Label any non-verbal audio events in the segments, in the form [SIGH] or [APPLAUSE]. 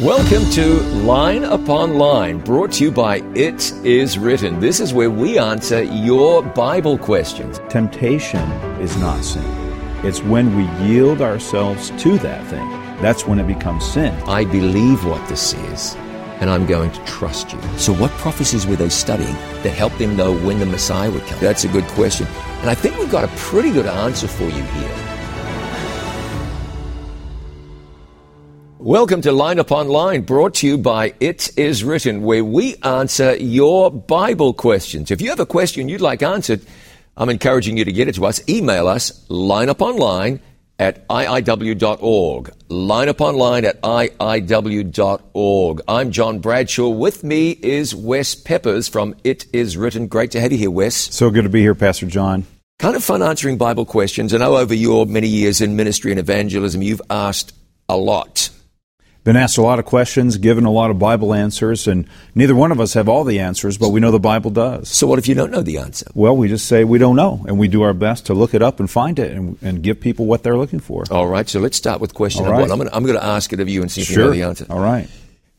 Welcome to Line Upon Line, brought to you by It Is Written. This is where we answer your Bible questions. Temptation is not sin. It's when we yield ourselves to that thing. That's when it becomes sin. I believe what this is, and I'm going to trust you. So, what prophecies were they studying that helped them know when the Messiah would come? That's a good question. And I think we've got a pretty good answer for you here. Welcome to Line Upon Line, brought to you by It Is Written, where we answer your Bible questions. If you have a question you'd like answered, I'm encouraging you to get it to us. Email us, lineuponline at iiw.org. Lineuponline at iiw.org. I'm John Bradshaw. With me is Wes Peppers from It Is Written. Great to have you here, Wes. So good to be here, Pastor John. Kind of fun answering Bible questions. I know over your many years in ministry and evangelism, you've asked a lot been asked a lot of questions, given a lot of Bible answers, and neither one of us have all the answers, but we know the Bible does. So, what if you don't know the answer? Well, we just say we don't know, and we do our best to look it up and find it and, and give people what they're looking for. All right, so let's start with question all number right. one. I'm going to ask it of you and see if sure. you know the answer. All right.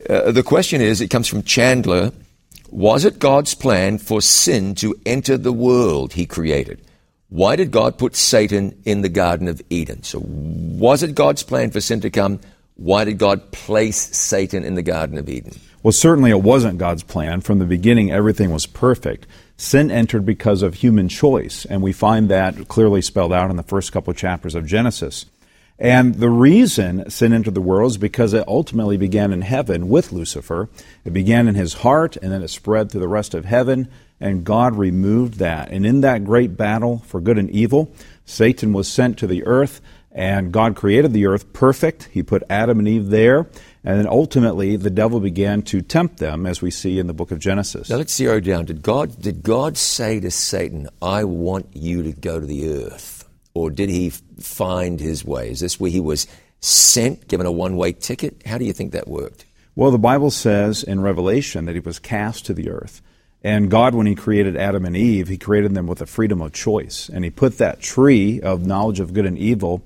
Uh, the question is it comes from Chandler Was it God's plan for sin to enter the world he created? Why did God put Satan in the Garden of Eden? So, was it God's plan for sin to come? Why did God place Satan in the Garden of Eden? Well, certainly it wasn't God's plan. From the beginning, everything was perfect. Sin entered because of human choice, and we find that clearly spelled out in the first couple of chapters of Genesis. And the reason sin entered the world is because it ultimately began in heaven with Lucifer. It began in his heart, and then it spread through the rest of heaven, and God removed that. And in that great battle for good and evil, Satan was sent to the earth and God created the earth perfect. He put Adam and Eve there. And then ultimately, the devil began to tempt them, as we see in the book of Genesis. Now let's zero down. Did God, did God say to Satan, I want you to go to the earth? Or did he find his way? Is this where he was sent, given a one way ticket? How do you think that worked? Well, the Bible says in Revelation that he was cast to the earth. And God, when He created Adam and Eve, He created them with a freedom of choice. And He put that tree of knowledge of good and evil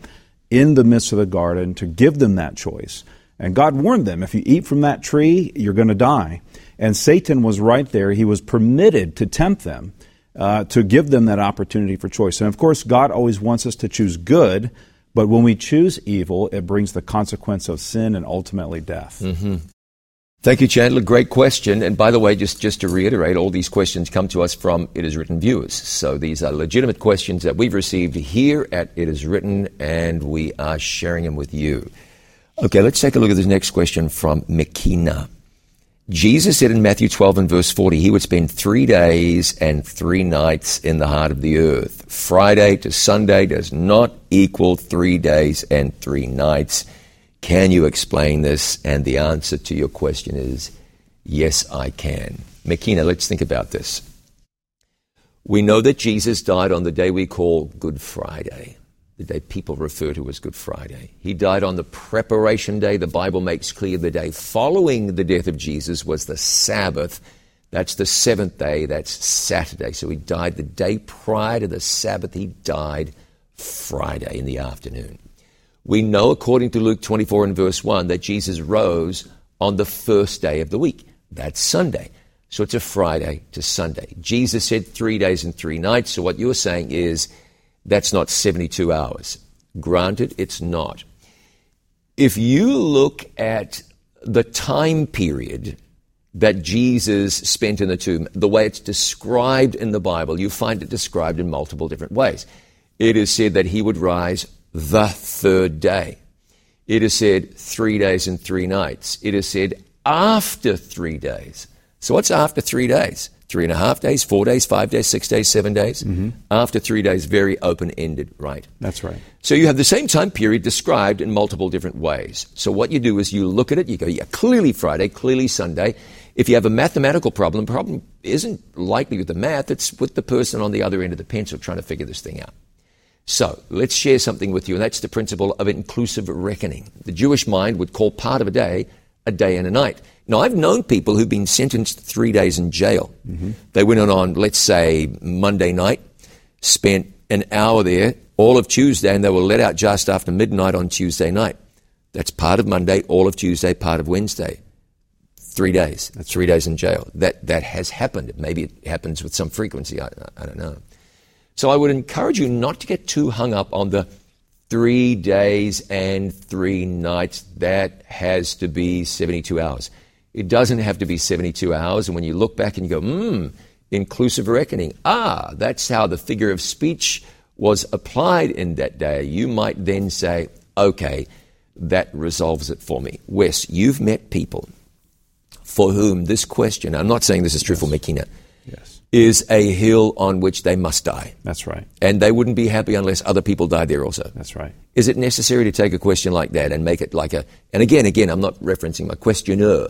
in the midst of the garden to give them that choice. And God warned them if you eat from that tree, you're going to die. And Satan was right there. He was permitted to tempt them, uh, to give them that opportunity for choice. And of course, God always wants us to choose good, but when we choose evil, it brings the consequence of sin and ultimately death. Mm-hmm. Thank you, Chandler. Great question. And by the way, just, just to reiterate, all these questions come to us from It Is Written viewers. So these are legitimate questions that we've received here at It Is Written, and we are sharing them with you. Okay, let's take a look at this next question from Mekina. Jesus said in Matthew 12 and verse 40, he would spend three days and three nights in the heart of the earth. Friday to Sunday does not equal three days and three nights. Can you explain this? And the answer to your question is yes, I can. Mekina, let's think about this. We know that Jesus died on the day we call Good Friday, the day people refer to as Good Friday. He died on the preparation day. The Bible makes clear the day following the death of Jesus was the Sabbath. That's the seventh day, that's Saturday. So he died the day prior to the Sabbath. He died Friday in the afternoon. We know, according to Luke 24 and verse 1, that Jesus rose on the first day of the week. That's Sunday. So it's a Friday to Sunday. Jesus said three days and three nights. So what you're saying is that's not 72 hours. Granted, it's not. If you look at the time period that Jesus spent in the tomb, the way it's described in the Bible, you find it described in multiple different ways. It is said that he would rise the third day. It is said three days and three nights. It is said after three days. So what's after three days? Three and a half days, four days, five days, six days, seven days? Mm-hmm. After three days, very open ended, right? That's right. So you have the same time period described in multiple different ways. So what you do is you look at it, you go, yeah, clearly Friday, clearly Sunday. If you have a mathematical problem, the problem isn't likely with the math, it's with the person on the other end of the pencil trying to figure this thing out. So let's share something with you, and that's the principle of inclusive reckoning. The Jewish mind would call part of a day a day and a night. Now, I've known people who've been sentenced three days in jail. Mm-hmm. They went on, on, let's say, Monday night, spent an hour there all of Tuesday, and they were let out just after midnight on Tuesday night. That's part of Monday, all of Tuesday, part of Wednesday. Three days. That's three days in jail. That, that has happened. Maybe it happens with some frequency. I, I don't know. So I would encourage you not to get too hung up on the three days and three nights. That has to be 72 hours. It doesn't have to be 72 hours. And when you look back and you go, hmm, inclusive reckoning, ah, that's how the figure of speech was applied in that day, you might then say, okay, that resolves it for me. Wes, you've met people for whom this question, I'm not saying this is true for Makina. Is a hill on which they must die. That's right. And they wouldn't be happy unless other people died there also. That's right. Is it necessary to take a question like that and make it like a, and again, again, I'm not referencing my questioner,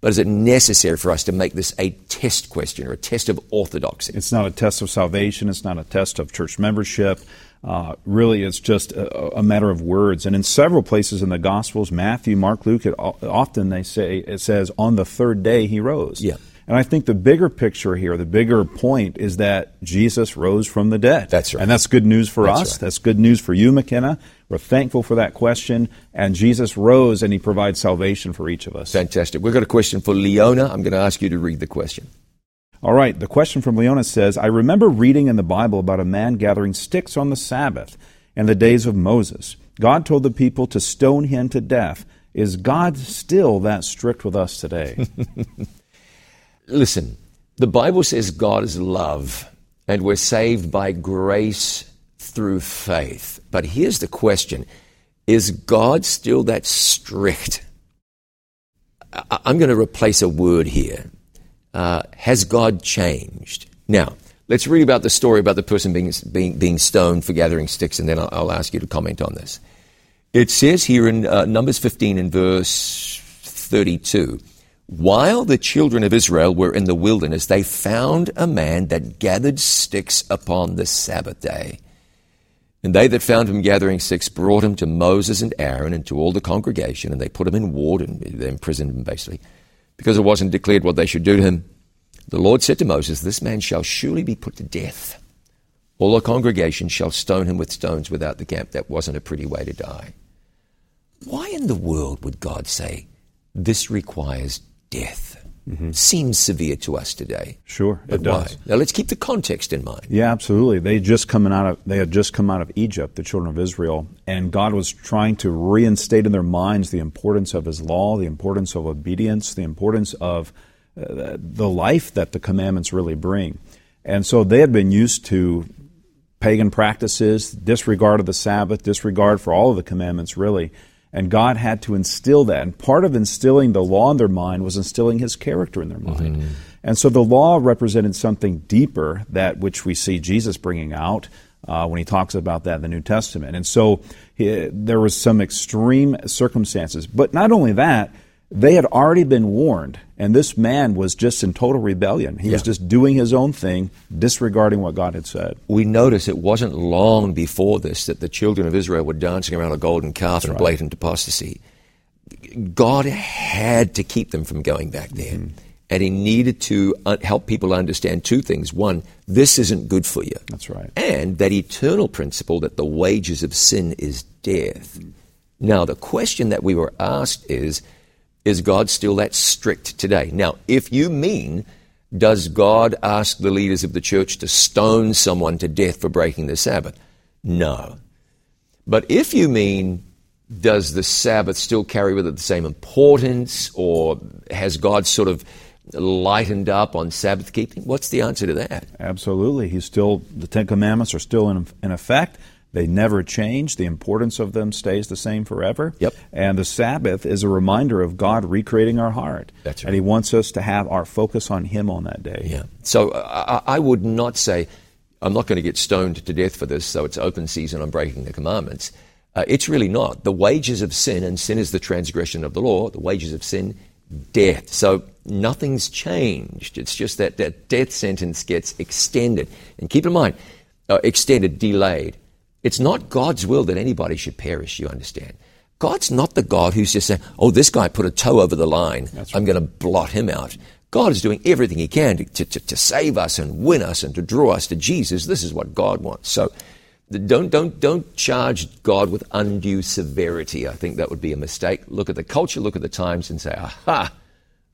but is it necessary for us to make this a test question or a test of orthodoxy? It's not a test of salvation. It's not a test of church membership. Uh, really, it's just a, a, matter of words. And in several places in the Gospels, Matthew, Mark, Luke, it, often they say it says on the third day he rose. Yeah. And I think the bigger picture here, the bigger point is that Jesus rose from the dead. That's right. And that's good news for that's us. Right. That's good news for you, McKenna. We're thankful for that question. And Jesus rose and he provides salvation for each of us. Fantastic. We've got a question for Leona. I'm going to ask you to read the question. All right. The question from Leona says I remember reading in the Bible about a man gathering sticks on the Sabbath in the days of Moses. God told the people to stone him to death. Is God still that strict with us today? [LAUGHS] Listen, the Bible says God is love, and we're saved by grace through faith. But here's the question Is God still that strict? I'm going to replace a word here. Uh, has God changed? Now, let's read about the story about the person being, being, being stoned for gathering sticks, and then I'll, I'll, ask you to comment on this. It says here in uh, Numbers 15 and verse 32 while the children of Israel were in the wilderness, they found a man that gathered sticks upon the Sabbath day. And they that found him gathering sticks brought him to Moses and Aaron and to all the congregation, and they put him in ward and they imprisoned him basically, because it wasn't declared what they should do to him. The Lord said to Moses, This man shall surely be put to death. All the congregation shall stone him with stones without the camp. That wasn't a pretty way to die. Why in the world would God say, This requires death. Mm-hmm. Seems severe to us today. Sure, but it does. Why? Now let's keep the context in mind. Yeah, absolutely. They just coming out of they had just come out of Egypt, the children of Israel, and God was trying to reinstate in their minds the importance of His law, the importance of obedience, the importance of uh, the life that the commandments really bring. And so they had been used to pagan practices, disregard of the Sabbath, disregard for all of the commandments, really. And God had to instill that. And part of instilling the law in their mind was instilling his character in their mind. Mm-hmm. And so the law represented something deeper, that which we see Jesus bringing out uh, when he talks about that in the New Testament. And so he, there was some extreme circumstances. But not only that, they had already been warned, and this man was just in total rebellion. He yeah. was just doing his own thing, disregarding what God had said. We notice it wasn't long before this that the children of Israel were dancing around a golden calf in right. blatant apostasy. God had to keep them from going back there. Mm-hmm. And he needed to help people understand two things. One, this isn't good for you. That's right. And that eternal principle that the wages of sin is death. Mm-hmm. Now, the question that we were asked is, is God still that strict today? Now, if you mean, does God ask the leaders of the church to stone someone to death for breaking the Sabbath? No. But if you mean, does the Sabbath still carry with it the same importance, or has God sort of lightened up on Sabbath keeping? What's the answer to that? Absolutely. He's still, the Ten Commandments are still in, in effect. They never change. The importance of them stays the same forever. Yep. And the Sabbath is a reminder of God recreating our heart. That's right. And He wants us to have our focus on Him on that day. Yeah. So uh, I would not say, I'm not going to get stoned to death for this, so it's open season on breaking the commandments. Uh, it's really not. The wages of sin, and sin is the transgression of the law, the wages of sin, death. So nothing's changed. It's just that that death sentence gets extended. And keep in mind, uh, extended, delayed. It's not God's will that anybody should perish, you understand. God's not the God who's just saying, oh, this guy put a toe over the line. Right. I'm going to blot him out. God is doing everything he can to, to, to, save us and win us and to draw us to Jesus. This is what God wants. So Don't, don't, don't charge God with undue severity. I think that would be a mistake. Look at the culture, look at the times, and say, aha,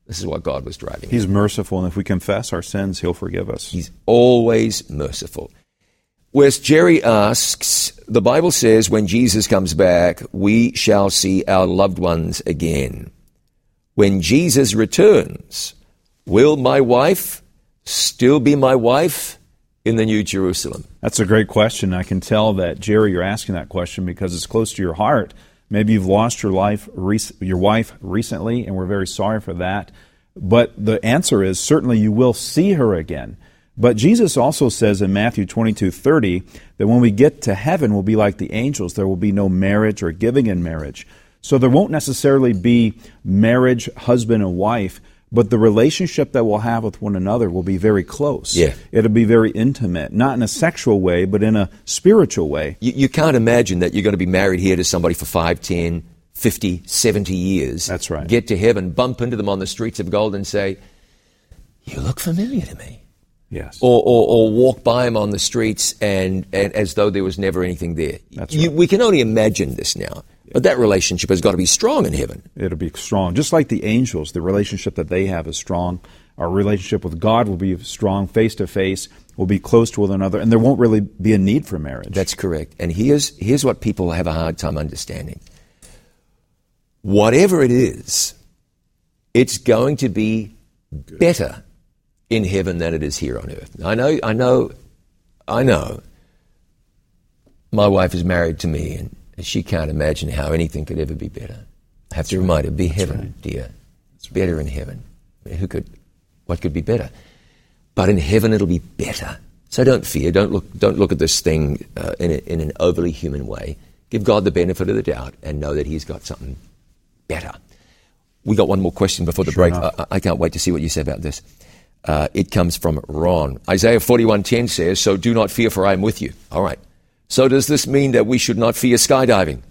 this is what God was driving. He's merciful, and if we confess our sins, He'll forgive us. He's always merciful. Whereas Jerry asks, the Bible says when Jesus comes back, we shall see our loved ones again. When Jesus returns, will my wife still be my wife in the New Jerusalem? That's a great question. I can tell that, Jerry, you're asking that question because it's close to your heart. Maybe you've lost your life, your wife recently, and we're very sorry for that. But the answer is certainly you will see her again. But Jesus also says in Matthew 22 30 that when we get to heaven, we'll be like the angels. There will be no marriage or giving in marriage. So there won't necessarily be marriage, husband and wife, but the relationship that we'll have with one another will be very close. Yeah. It'll be very intimate, not in a sexual way, but in a spiritual way. You, you can't imagine that you're going to be married here to somebody for 5, 10, 50, 70 years. That's right. Get to heaven, bump into them on the streets of gold and say, You look familiar to me. Yes. Or, or, or, walk by them on the streets and, and as though there was never anything there. That's you, we can only imagine this now. But that relationship has got to be strong in heaven. It'll be strong. Just like the angels, the relationship that they have is strong. Our relationship with God will be strong, face to face. We'll be close to one another, and there won't really be a need for marriage. That's correct. And here's, here's what people have a hard time understanding whatever it is, it's going to be Good. better in heaven than it is here on earth. I know, I know, I know. My wife is married to me, and she can't imagine how anything could ever be better. I have to remind her, be That's heaven, right. dear. It's better in heaven. I mean, who could, what could be better? But in heaven, it'll be better. So don't fear. Don't look, don't look at this thing uh, in, a, in an overly human way. Give God the benefit of the doubt and know that He's got something better. We got one more question before the Sure break. I, I can't wait to see what you say about this. Uh, it comes from Ron. Isaiah 41:10 says, "So do not fear, for I am with you." All right. So does this mean that we should not fear skydiving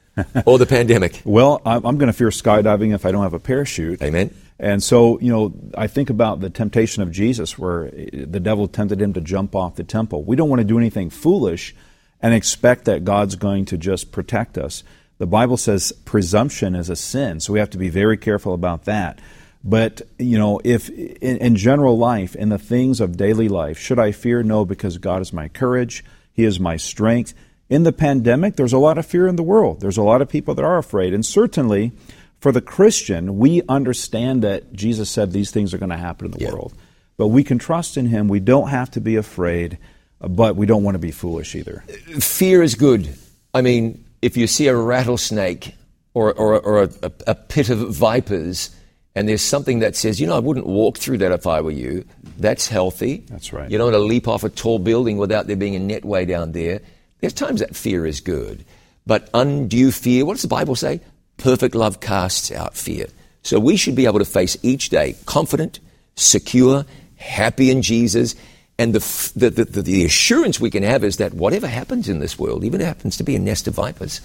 [LAUGHS] or the pandemic? Well, I'm, I'm going to fear skydiving if I don't have a parachute. Amen. And so, you know, I think about the temptation of Jesus where the devil tempted him to jump off the temple. We don't want to do anything foolish and expect that God's going to just protect us. The Bible says presumption is a sin, so we have to be very careful about that. But, you know, if in, in general life, in the things of daily life, should I fear? No, because God is my courage, He is my strength. In the pandemic, there's a lot of fear in the world. There's a lot of people that are afraid. And certainly, for the Christian, we understand that Jesus said these things are going to happen in the Yeah. world. But we can trust in Him. We don't have to be afraid, but we don't want to be foolish either. Fear is good. I mean, if you see a rattlesnake or, or, or a, a, a pit of vipers, and there's something that says, you know, I wouldn't walk through that if I were you, that's healthy. That's right. You don't want to leap off a tall building without there being a net way down there. There's times that fear is good. But undue fear, what does the Bible say? Perfect love casts out fear. So we should be able to face each day confident, secure, happy in Jesus. And the, the, the, the, the assurance we can have is that whatever happens in this world, even if it happens to be a nest of vipers,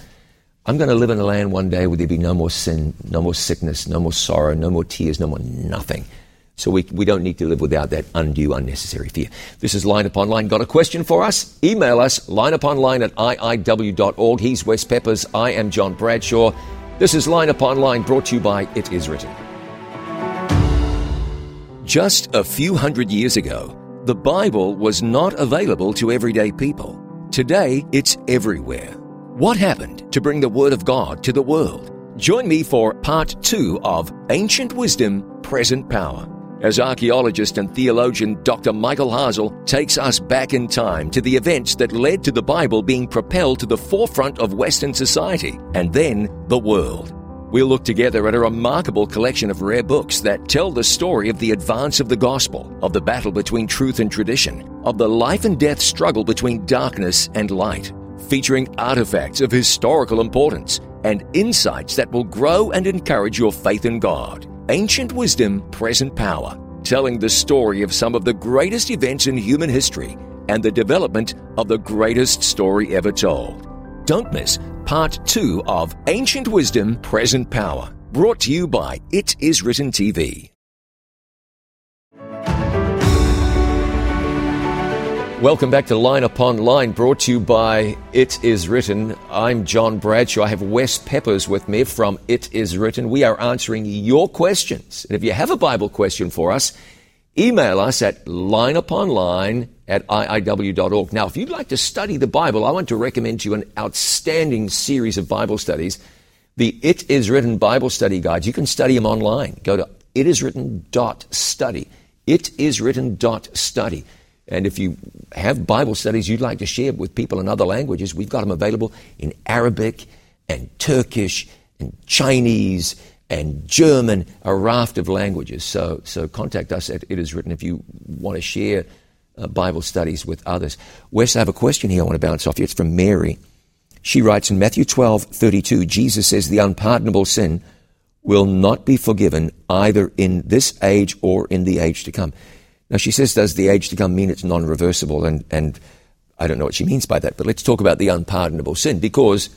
I'm going to live in a land one day where there be no more sin, no more sickness, no more sorrow, no more tears, no more nothing. So we, we don't need to live without that undue, unnecessary fear. This is Line Upon Line. Got a question for us? Email us, lineuponline at iiw.org. He's Wes Peppers. I am John Bradshaw. This is Line Upon Line brought to you by It Is Written. Just a few hundred years ago, the Bible was not available to everyday people. Today, it's everywhere. What happened to bring the Word of God to the world? Join me for part two of Ancient Wisdom, Present Power. As archaeologist and theologian Dr. Michael Hasel takes us back in time to the events that led to the Bible being propelled to the forefront of Western society and then the world. We'll look together at a remarkable collection of rare books that tell the story of the advance of the gospel, of the battle between truth and tradition, of the life and death struggle between darkness and light, featuring artifacts of historical importance and insights that will grow and encourage your faith in God. Ancient Wisdom, Present Power, telling the story of some of the greatest events in human history and the development of the greatest story ever told. Don't miss part two of Ancient Wisdom, Present Power, brought to you by It Is Written TV. Welcome back to Line Upon Line, brought to you by It Is Written. I'm John Bradshaw. I have Wes Peppers with me from It Is Written. We are answering your questions. And if you have a Bible question for us, email us at lineuponline at iiw.org. Now, if you'd like to study the Bible, I want to recommend to you an outstanding series of Bible studies. The It Is Written Bible Study Guides. You can study them online. Go to itiswritten.study. Itiswritten.study. And if you have Bible studies you'd like to share with people in other languages, we've got them available in Arabic and Turkish and Chinese and German, a raft of languages. So, so contact us at It Is Written if you want to share uh, Bible studies with others. Wes, I have a question here I want to bounce off you. It's from Mary. She writes in Matthew 12, 32, Jesus says the unpardonable sin will not be forgiven either in this age or in the age to come. Now, she says, does the age to come mean it's non reversible? And, and I don't know what she means by that, but let's talk about the unpardonable sin because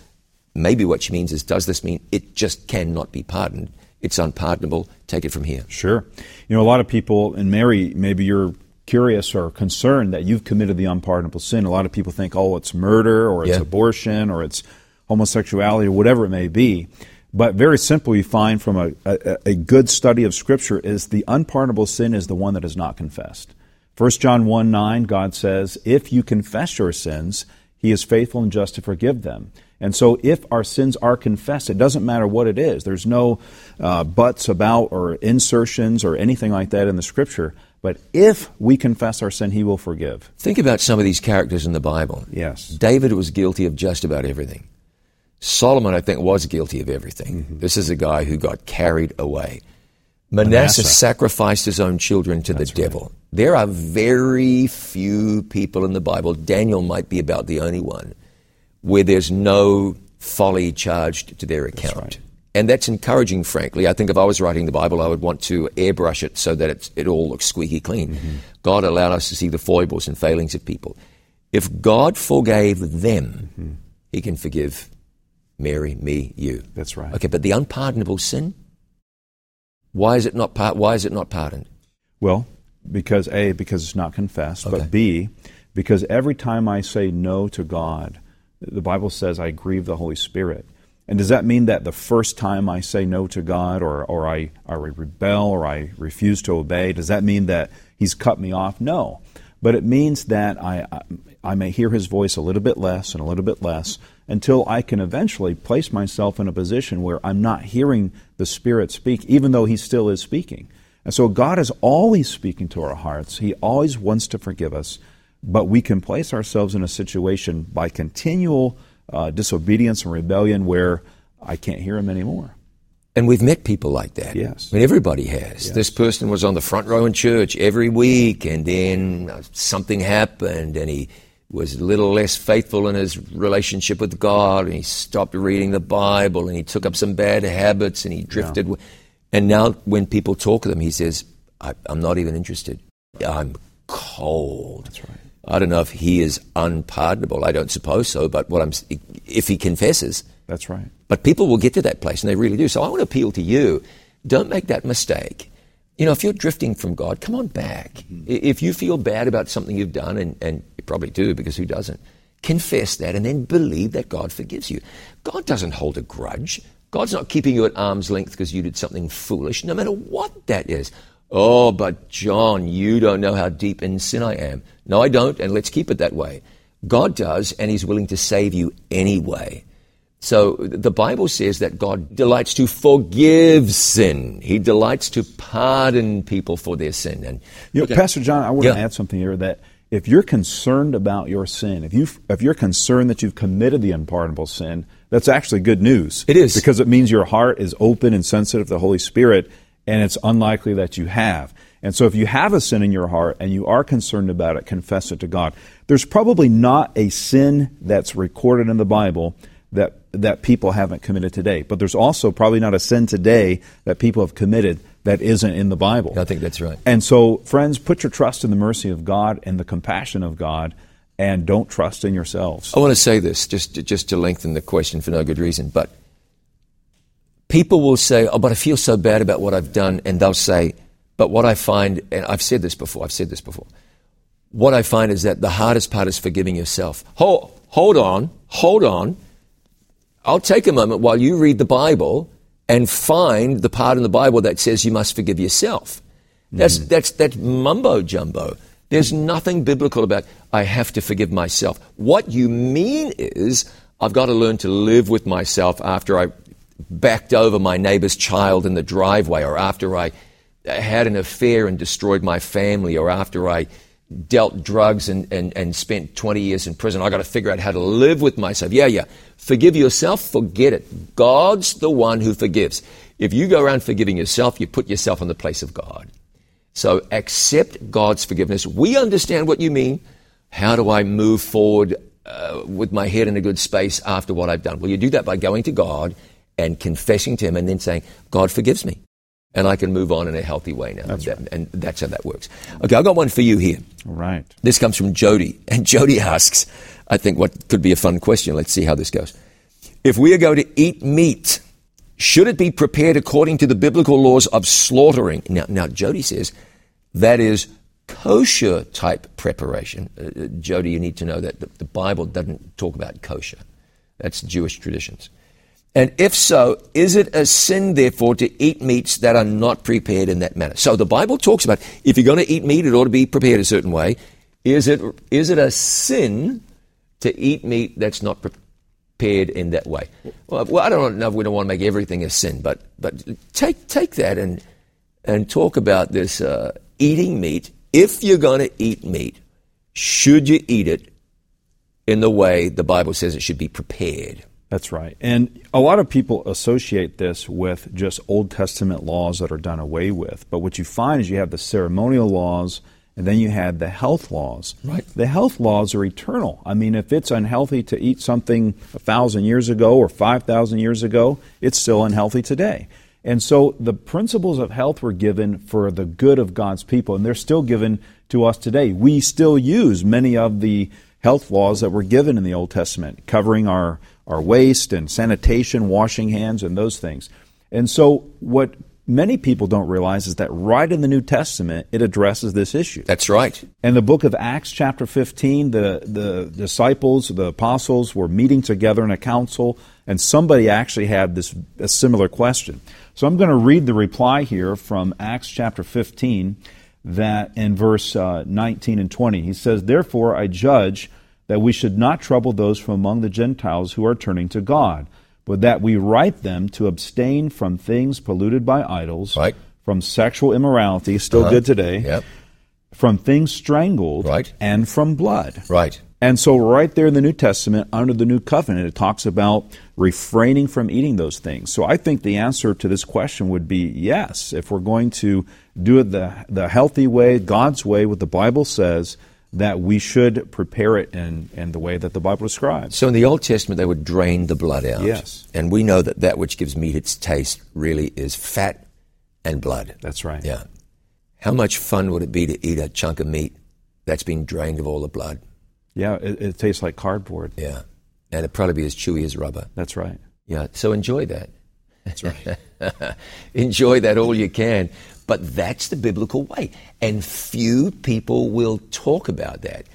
maybe what she means is, does this mean it just cannot be pardoned? It's unpardonable. Take it from here. Sure. You know, a lot of people, and Mary, maybe you're curious or concerned that you've committed the unpardonable sin. A lot of people think, oh, it's murder or it's yeah. abortion or it's homosexuality or whatever it may be. But very simply, we find from a, a, a, good study of Scripture is the unpardonable sin is the one that is not confessed. 1 John 1 9, God says, If you confess your sins, He is faithful and just to forgive them. And so, if our sins are confessed, it doesn't matter what it is. There's no uh, buts about or insertions or anything like that in the Scripture. But if we confess our sin, He will forgive. Think about some of these characters in the Bible. Yes. David was guilty of just about everything. Solomon, I think, was guilty of everything. Mm-hmm. This is a guy who got carried away. Manasseh, Manasseh. sacrificed his own children to That's the devil. Right. There are very few people in the Bible, Daniel might be about the only one, where there's no folly charged to their account. That's right. And that's encouraging, frankly. I think if I was writing the Bible, I would want to airbrush it so that it all looks squeaky clean. Mm-hmm. God allowed us to see the foibles and failings of people. If God forgave them, mm-hmm. He can forgive Mary, me, you. That's right. Okay, but the unpardonable sin, why is it not, par- why is it not pardoned? Well, because A, because it's not confessed, okay. but B, because every time I say no to God, the Bible says I grieve the Holy Spirit. And does that mean that the first time I say no to God or, or I, or I rebel or I refuse to obey, does that mean that He's cut me off? No. But it means that I, I, I may hear His voice a little bit less and a little bit less until I can eventually place myself in a position where I'm not hearing the Spirit speak, even though He still is speaking. And so God is always speaking to our hearts. He always wants to forgive us, but we can place ourselves in a situation by continual uh, disobedience and rebellion where I can't hear Him anymore. And we've met people like that. Yes. I mean, everybody has. Yes. This person was on the front row in church every week, and then something happened, and he was a little less faithful in his relationship with God, and he stopped reading the Bible, and he took up some bad habits, and he drifted. Yeah. And now, when people talk to him, he says, I, am not even interested. I'm cold." That's right. I don't know if he is unpardonable. I don't suppose so. But what I'm, if he confesses, that's right. But people will get to that place, and they really do. So I want to appeal to you: don't make that mistake. You know, if you're drifting from God, come on back. Mm-hmm. If you feel bad about something you've done, and, and you probably do because who doesn't? Confess that and then believe that God forgives you. God doesn't hold a grudge. God's not keeping you at arm's length because you did something foolish, no matter what that is. Oh, but John, you don't know how deep in sin I am. No, I don't, and let's keep it that way. God does, and He's willing to save you anyway. So the Bible says that God delights to forgive sin. He delights to pardon people for their sin. And you know, okay. Pastor John, I want yeah. to add something here that if you're concerned about your sin, if you if you're concerned that you've committed the unpardonable sin, that's actually good news. It is because it means your heart is open and sensitive to the Holy Spirit, and it's unlikely that you have. And so, if you have a sin in your heart and you are concerned about it, confess it to God. There's probably not a sin that's recorded in the Bible that that people haven't committed today. But there's also probably not a sin today that people have committed that isn't in the Bible. I think that's right. And so, friends, put your trust in the mercy of God and the compassion of God, and don't trust in yourselves. I want to say this just to, just to lengthen the question for no good reason, but people will say, "Oh, but I feel so bad about what I've done," and they'll say, "But what I find, and I've said this before, I've said this before." what I find is that the hardest part is forgiving yourself. Hold, hold on, hold on. I'll take a moment while you read the Bible and find the part in the Bible that says you must forgive yourself. That's, mm. that's, that's mumbo jumbo. There's nothing biblical about, I have to forgive myself. What you mean is, I've got to learn to live with myself after I backed over my neighbor's child in the driveway, or after I had an affair and destroyed my family, or after I dealt drugs and, and, and spent 20 years in prison. I've got to figure out how to live with myself. Yeah, yeah. Forgive yourself, forget it. God's the one who forgives. If you go around forgiving yourself, you put yourself in the place of God. So accept God's forgiveness. We understand what you mean. How do I move forward uh, with my head in a good space after what I've done? Well, you do that by going to God and confessing to Him and then saying, God forgives me and I can move on in a healthy way now. That's that, right. And that's how that works. Okay, I've got one for you here. All right. This comes from Jody, and Jody asks, I think what could be a fun question. Let's see how this goes. If we are going to eat meat, should it be prepared according to the biblical laws of slaughtering? Now, now Jody says that is kosher type preparation. Uh, uh Jody, you need to know that the, the Bible doesn't talk about kosher. That's Jewish traditions. And if so, is it a sin, therefore, to eat meats that are not prepared in that manner? So the Bible talks about if you're going to eat meat, it ought to be prepared a certain way. Is it, is it a sin to eat meat that's not prepared in that way? Well, well I don't know if we don't want to make everything a sin, but, but take, take that and, and talk about this uh, eating meat. If you're going to eat meat, should you eat it in the way the Bible says it should be prepared? That's right. And a lot of people associate this with just Old Testament laws that are done away with. But what you find is you have the ceremonial laws and then you have the health laws. Right. The health laws are eternal. I mean, if it's unhealthy to eat something a thousand years ago or 5,000 years ago, it's still unhealthy today. And so the principles of health were given for the good of God's people, and they're still given to us today. We still use many of the health laws that were given in the Old Testament, covering our our waste and sanitation, washing hands, and those things. And so, what many people don't realize is that right in the New Testament, it addresses this issue. That's right. In the book of Acts, chapter 15, the, the disciples, the apostles, were meeting together in a council, and somebody actually had this a similar question. So I'm going to read the reply here from Acts chapter 15, that in verse uh, 19 and 20. He says, Therefore I judge that we should not trouble those from among the Gentiles who are turning to God, but that we write them to abstain from things polluted by idols, right. from sexual immorality, still uh-huh. good today, yep. from things strangled, right. and from blood. Right. And so, right there in the New Testament, under the New Covenant, it talks about refraining from eating those things. So, I think the answer to this question would be yes. If we're going to do it the, the healthy way, God's way, what the Bible says, that we should prepare it in, in the way that the Bible describes. So in the Old Testament, they would drain the blood out. Yes. And we know that that which gives meat its taste really is fat and blood. That's right. Yeah. How much fun would it be to eat a chunk of meat that's been drained of all the blood? Yeah, it, it tastes like cardboard. Yeah. And it'd probably be as chewy as rubber. That's right. Yeah. So enjoy that. That's right. [LAUGHS] enjoy that all you can. But that's the biblical way. And few people will talk about that.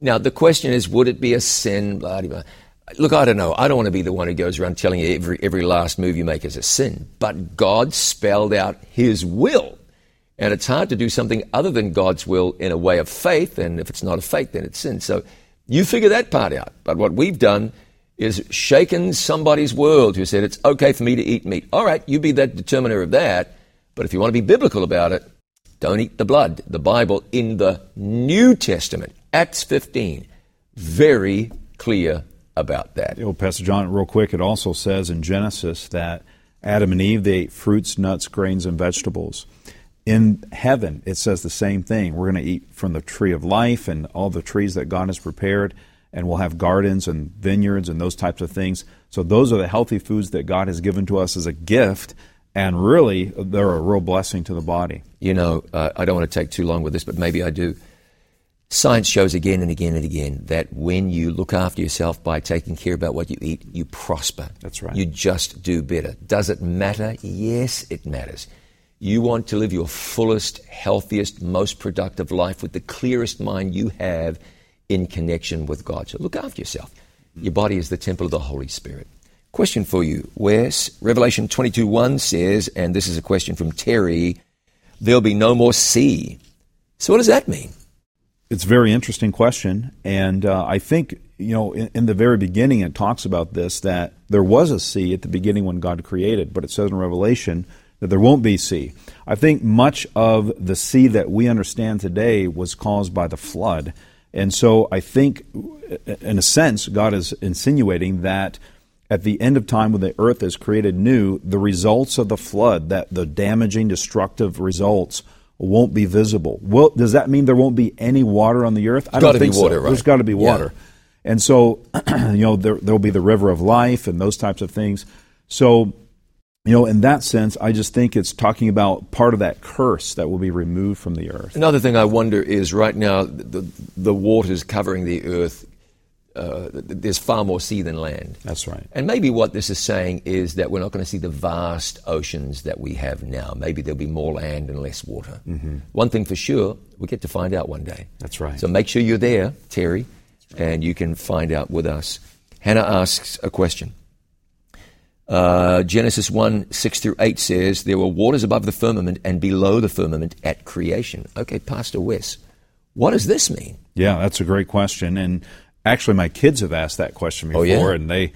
Now, the question is, would it be a sin? Blah, blah, blah. Look, I don't know. I don't want to be the one who goes around telling you every, every last move you make is a sin. But God spelled out His will. And it's hard to do something other than God's will in a way of faith. And if it's not a faith, then it's sin. So you figure that part out. But what we've done is shaken somebody's world who said it's okay for me to eat meat. All right, you be that determiner of that. But if you want to be biblical about it, don't eat the blood. The Bible in the New Testament, Acts 15, very clear about that. Oh, Pastor John, real quick, it also says in Genesis that Adam and Eve, they ate fruits, nuts, grains, and vegetables. In heaven, it says the same thing. We're going to eat from the tree of life and all the trees that God has prepared, and we'll have gardens and vineyards and those types of things. So, those are the healthy foods that God has given to us as a gift and really they're a real blessing to the body. You know, uh, I don't want to take too long with this, but maybe I do. Science shows again and again and again that when you look after yourself by taking care about what you eat, you prosper. That's right. You just do better. Does it matter? Yes, it matters. You want to live your fullest, healthiest, most productive life with the clearest mind you have in connection with God. So look after yourself. Your body is the temple of the Holy Spirit. Question for you, Wes. Revelation 22 1 says, and this is a question from Terry, there'll be no more sea. So what does that mean? It's a very interesting question. And uh, I think, you know, in, in, the very beginning, it talks about this that there was a sea at the beginning when God created, but it says in Revelation that there won't be sea. I think much of the sea that we understand today was caused by the flood. And so I think, in a sense, God is insinuating that at the end of time when the earth is created new, the results of the flood, that the damaging, destructive results, won't be visible. Well, does that mean there won't be any water on the earth? I don't think water, so. Right? There's got to be water. Yeah. And so, [CLEARS THROAT] you know, there will be the river of life and those types of things. So, you know, in that sense, I just think it's talking about part of that curse that will be removed from the earth. Another thing I wonder is right now the, the waters covering the earth, uh, there's far more sea than land. That's right. And maybe what this is saying is that we're not going to see the vast oceans that we have now. Maybe there'll be more land and less water. Mm-hmm. One thing for sure, we get to find out one day. That's right. So make sure you're there, Terry, and you can find out with us. Hannah asks a question. Uh, Genesis 1 6 through 8 says, There were waters above the firmament and below the firmament at creation. Okay, Pastor Wes, what does this mean? Yeah, that's a great question. And actually, my kids have asked that question before. Oh, yeah? And they,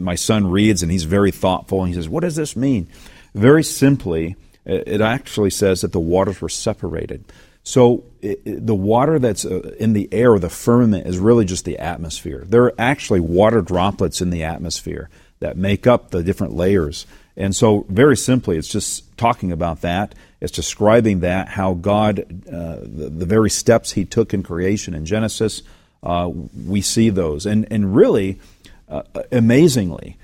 my son reads and he's very thoughtful and he says, What does this mean? Very simply, it actually says that the waters were separated. So it, it, the water that's uh, in the air, the firmament, is really just the atmosphere. There are actually water droplets in the atmosphere that make up the different layers. And so, very simply, it's just talking about that. It's describing that, how God, uh, the, the, very steps He took in creation in Genesis, uh, we see those. And, and really, uh, amazingly,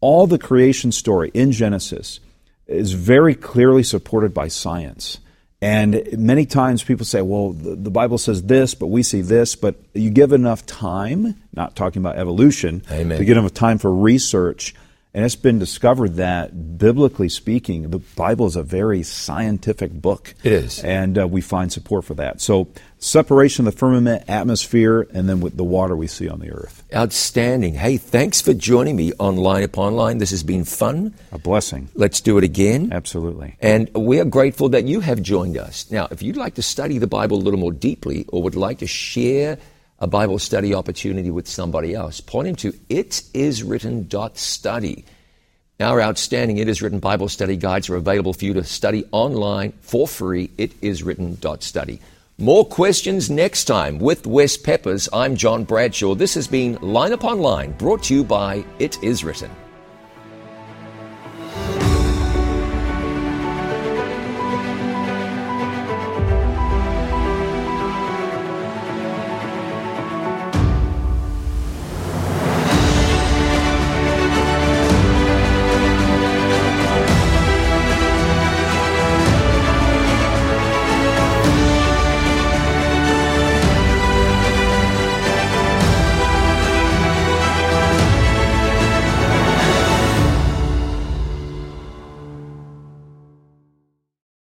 all the creation story in Genesis is very clearly supported by science. And many times people say, well, the, Bible says this, but we see this. But you give enough time, not talking about evolution, Amen. to give enough time for research and it's been discovered that, biblically speaking, the Bible is a very scientific book. It is. And uh, we find support for that. So, separation of the firmament, atmosphere, and then with the water we see on the earth. Outstanding. Hey, thanks for joining me on Line Upon Line. This has been fun. A blessing. Let's do it again. Absolutely. And we are grateful that you have joined us. Now, if you'd like to study the Bible a little more deeply or would like to share a Bible study opportunity with somebody else, point him to itiswritten.study. Our outstanding It Is Written Bible study guides are available for you to study online for free. Itiswritten.study. More questions next time with Wes Peppers. I'm John Bradshaw. This has been Line Upon Line, brought to you by It Is Written.